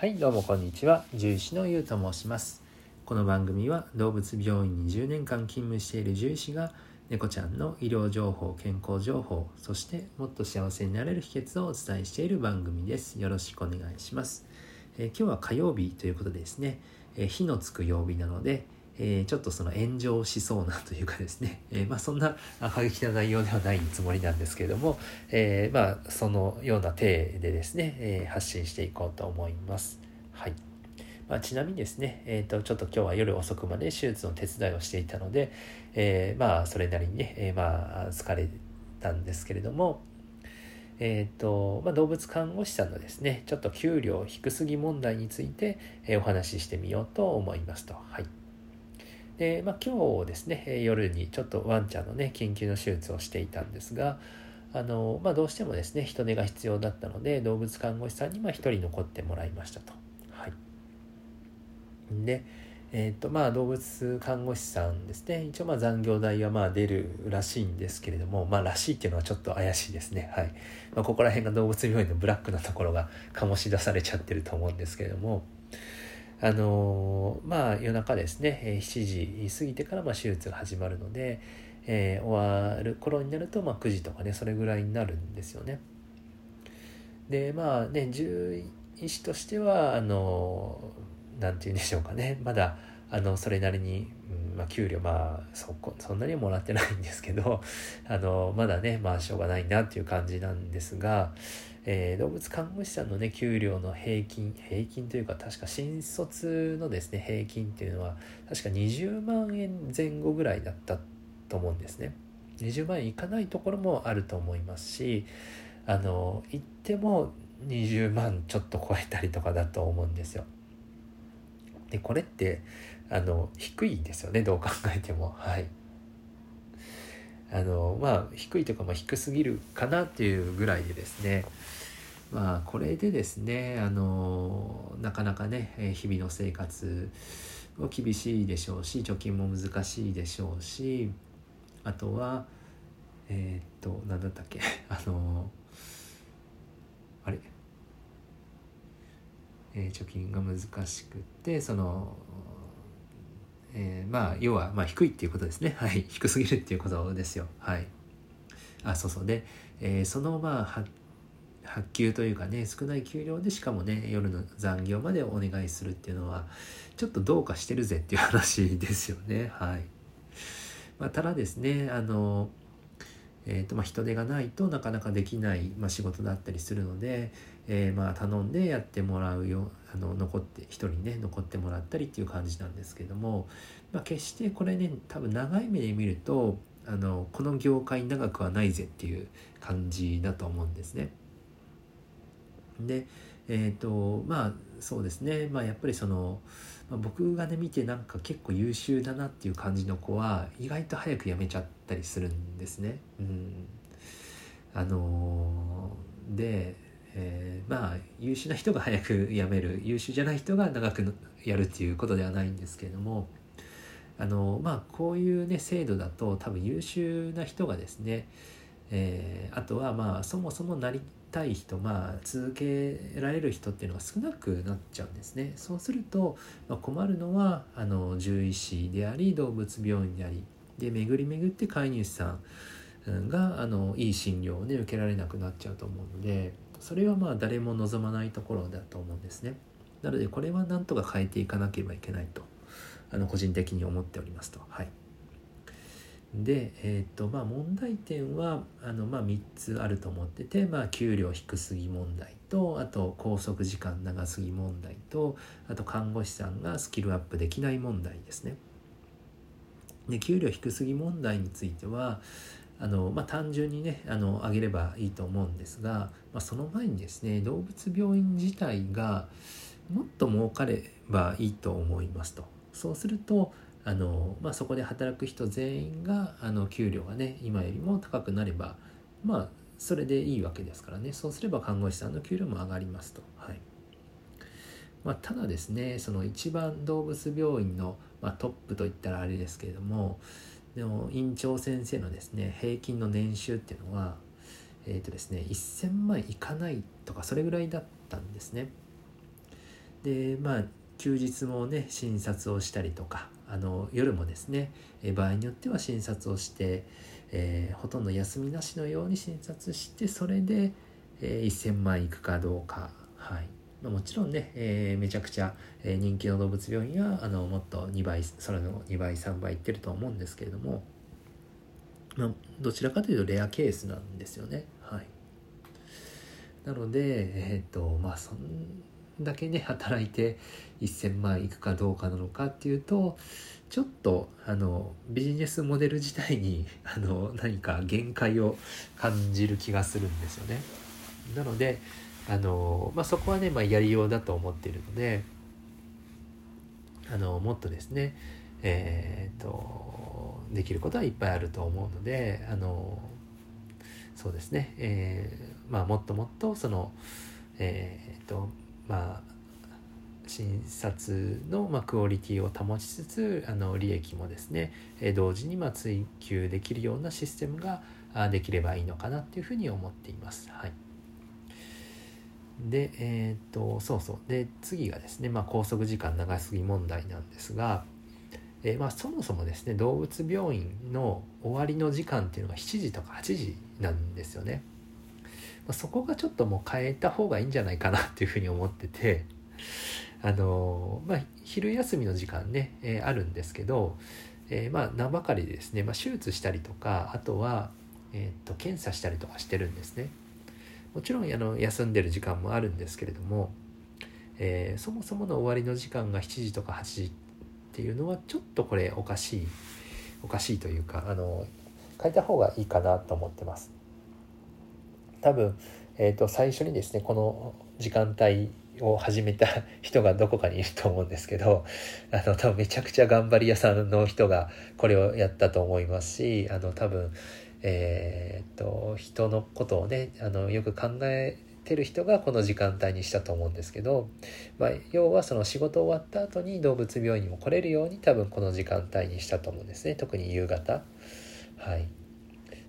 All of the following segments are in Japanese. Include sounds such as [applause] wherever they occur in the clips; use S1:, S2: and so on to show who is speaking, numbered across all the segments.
S1: はいどうもこんにちは。獣医師のゆうと申します。この番組は動物病院に10年間勤務している獣医師が猫ちゃんの医療情報健康情報そしてもっと幸せになれる秘訣をお伝えしている番組です。よろしくお願いします、えー、今日は火曜日ということですね、えー、火のつく曜日なのでえー、ちょっとその炎上しそうなというかですね、[laughs] えー、まあ、そんな過激な内容ではないつもりなんですけれども、えー、まあ、そのような体でですね、え発信していこうと思います。はい。まあ、ちなみにですね、えーと、ちょっと今日は夜遅くまで手術の手伝いをしていたので、えまあそれなりにね、えまあ疲れたんですけれども、えーとまあ、動物看護師さんのですねちょっと給料低すぎ問題について、えお話ししてみようと思いますと。はいで、まあ、今日ですね夜にちょっとワンちゃんのね緊急の手術をしていたんですがあの、まあ、どうしてもですね人手が必要だったので動物看護師さんに1人残ってもらいましたと。はい、でえーとまあ、動物看護師さんですね一応まあ残業代はまあ出るらしいんですけれどもまあらしいっていうのはちょっと怪しいですね。はい、まあ、ここら辺が動物病院のブラックなところが醸し出されちゃってると思うんですけれどもあのまあ夜中ですね7時過ぎてからま手術が始まるので、えー、終わる頃になるとま9時とかねそれぐらいになるんですよね。でまあね獣医師としてはあのなて言うんでしょうかねまだあのそれなりに、まあ、給料まあそこそんなにもらってないんですけど [laughs] あのまだねまあしょうがないなっていう感じなんですがえー、動物看護師さんのね給料の平均平均というか確か新卒のですね平均っていうのは確か20万円前後ぐらいだったと思うんですね。20万円いかないところもあると思いますしあの行っても20万ちょっと超えたりとかだと思うんですよ。でこれってあの低いですよねどう考えても。はい。あのまあ低いというか、まあ、低すぎるかなっていうぐらいでですね。まあこれでですねあのなかなかね日々の生活も厳しいでしょうし貯金も難しいでしょうしあとはえー、っと何だったっけ？[laughs] あのあれ、え、貯金が難しくってそのえー、まあ要はまあ低いっていうことですね。[laughs] はい。低すぎるっていうことですよ。はい。あそうそう。で、えー、そのまあ発給というかね少ない給料でしかもね夜の残業までお願いするっていうのはちょっとどうかしてるぜっていう話ですよね。はい、まあ、ただですねあのえーとまあ、人手がないとなかなかできない、まあ、仕事だったりするので、えー、まあ頼んでやってもらうよあの残って一人ね残ってもらったりっていう感じなんですけども、まあ、決してこれね多分長い目で見るとあのこの業界長くはないぜっていう感じだと思うんですね。でえっ、ー、とまあそうですねまあやっぱりその、まあ、僕がね見てなんか結構優秀だなっていう感じの子は意外と早く辞めちゃったりするんですね。うん、あのー、で、えー、まあ優秀な人が早く辞める。優秀じゃない人が長くやるっていうことではないんですけれどもあのまあこういうね制度だと多分優秀な人がですねえー、あとはまあそもそもなりたい人まあ続けられる人っていうのが少なくなっちゃうんですね。そうすると、まあ、困るのはあの獣医師であり動物病院でありで巡り巡って飼い主さんがあのいい診療をね受けられなくなっちゃうと思うのでそれはまあ誰も望まないところだと思うんですねなのでこれはなんとか変えていかなければいけないとあの個人的に思っておりますとはい。で、えーとまあ、問題点はあの、まあ、3つあると思ってて、まあ、給料低すぎ問題とあと拘束時間長すぎ問題とあと看護師さんがスキルアップできない問題ですね。で給料低すぎ問題についてはあの、まあ、単純にねあの上げればいいと思うんですが、まあ、その前にですね動物病院自体がもっと儲かればいいと思いますと。そうするとあの、まあ、そこで働く人全員があの給料がね今よりも高くなればまあそれでいいわけですからねそうすれば看護師さんの給料も上がりますと。はいまあ、ただですねその一番動物病院の、まあ、トップといったらあれですけれどもでも院長先生のですね平均の年収っていうのはえっ、ー、とですね1000万いかないとかそれぐらいだったんですね。でまあ休日もね診察をしたりとかあの夜もですね、場合によっては診察をして、えー、ほとんど休みなしのように診察してそれで、えー、1000万いくかどうか、はい、もちろんね、えー、めちゃくちゃ、人気の動物病院はあのもっと2倍それの2倍3倍いってると思うんですけれども、まあ、どちらかというとレアケースなんですよね。はい、なので、えっ、とまあそんだけね働いて1,000万いくかどうかなのかっていうとちょっとあのビジネスモデル自体に [laughs] あの何か限界を感じる気がするんですよね。なのであの、まあ、そこはね、まあ、やりようだと思っているのであのもっとですねえー、っとできることはいっぱいあると思うのであのそうですね、えー、まあ、もっともっとそのえー、っとまあ診察の、まあ、クオリティを保ちつつあの利益もですね、え同時にま追求できるようなシステムができればいいのかなっていうふうに思っています。はい、でえっ、とそうそうで次がですね、まあ、拘束時間長すぎ問題なんですが、えー、まあ、そもそもですね動物病院の終わりの時間っていうのが7時とか8時なんですよね。まそこがちょっともう変えた方がいいんじゃないかなっていうふうに思っててあのまあ昼休みの時間ね、えー、あるんですけど、えー、まあ名ばかりでですね、まあ、手術したりとかあとは、えー、と検査したりとかしてるんですねもちろんあの休んでる時間もあるんですけれども、えー、そもそもの終わりの時間が7時とか8時っていうのはちょっとこれおかしいおかしいというかあの変えた方がいいかなと思ってます。多分、えー、と最初にですねこの時間帯を始めた人がどこかにいると思うんですけどあの多分めちゃくちゃ頑張り屋さんの人がこれをやったと思いますしあの多分えー、っと人のことをねあのよく考えてる人がこの時間帯にしたと思うんですけど、まあ、要はその仕事終わった後に動物病院にも来れるように多分この時間帯にしたと思うんですね特に夕方。はい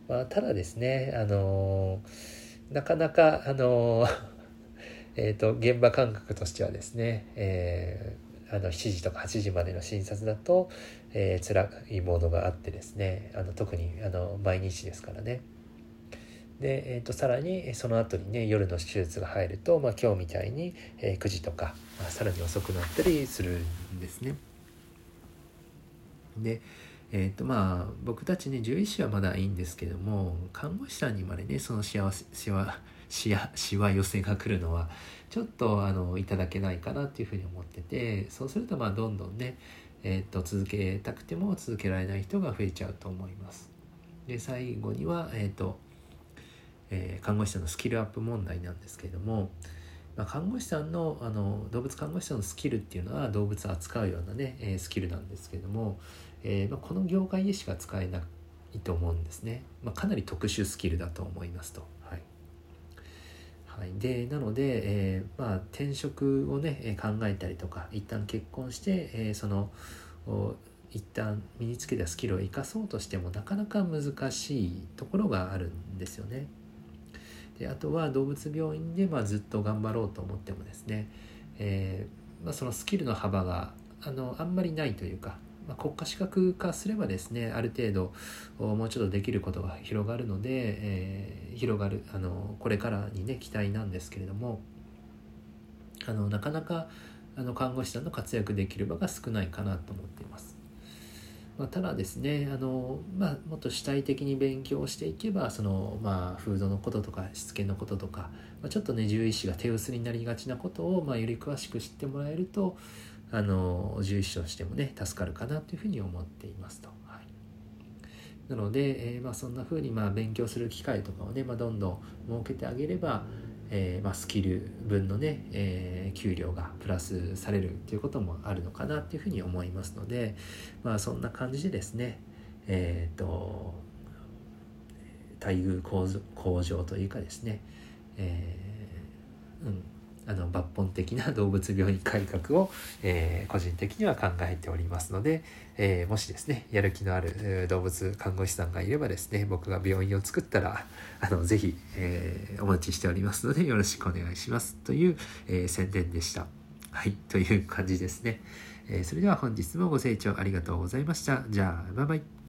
S1: まあ、ただですねあのーなかなかあの [laughs] えーと、現場感覚としてはですね、えー、あの7時とか8時までの診察だと、えー、辛いものがあってですねあの特にあの毎日ですからね。で、えーと、さらにその後にね夜の手術が入ると、まあ、今日みたいに、えー、9時とか、まあ、さらに遅くなったりするんですね。でえーとまあ、僕たちね獣医師はまだいいんですけども看護師さんにまでねその幸せしわしわ寄せが来るのはちょっとあのいただけないかなっていうふうに思っててそうするとまあどんどんね、えーと、続けたくても続けられない人が増えちゃうと思います。で最後には、えーとえー、看護師さんのスキルアップ問題なんですけれども、まあ、看護師さんのあの動物看護師さんのスキルっていうのは動物を扱うようなね、えー、スキルなんですけれどもえー、まあ、この業界でしか使えないと思うんですね、まあ、かなり特殊スキルだと思いますと。はい、でなので、えー、まあ、転職をね考えたりとか一旦結婚して、えー、その一旦身につけたスキルを生かそうとしてもなかなか難しいところがあるんですよね。であとは動物病院で、まあ、ずっと頑張ろうと思ってもですね、えー、まあ、そのスキルの幅があのあんまりないというかまあ、国家資格化すればですねある程度もうちょっとできることが広がるので、えー、広がるあのこれからにね期待なんですけれどもあのなかなかあの看護師さんの活躍できる場が少ないかなと思っています。まあ、ただですねあの、まあ、もっと主体的に勉強していけばその、まあ、フードのこととかしつけのこととか、まあ、ちょっとね獣医師が手薄になりがちなことを、まあ、より詳しく知ってもらえるとあの獣医師としてもね助かるかなというふうに思っていますと。はい、なので、えー、まあ、そんなふうにまあ勉強する機会とかをね、まあ、どんどん設けてあげれば、えー、まあ、スキル分のね、えー、給料がプラスされるということもあるのかなっていうふうに思いますので、まあ、そんな感じでですねえっ、と待遇向上というかですね、えー、うんあの抜本的な [laughs] 動物病院改革を、えー、個人的には考えておりますので、えー、もしですねやる気のある動物看護師さんがいればですね僕が病院を作ったらあのぜひ、えー、お待ちしておりますのでよろしくお願いします。という、え宣伝でした。はいという感じですね、え、それでは本日もご清聴ありがとうございました。じゃあバイバイ。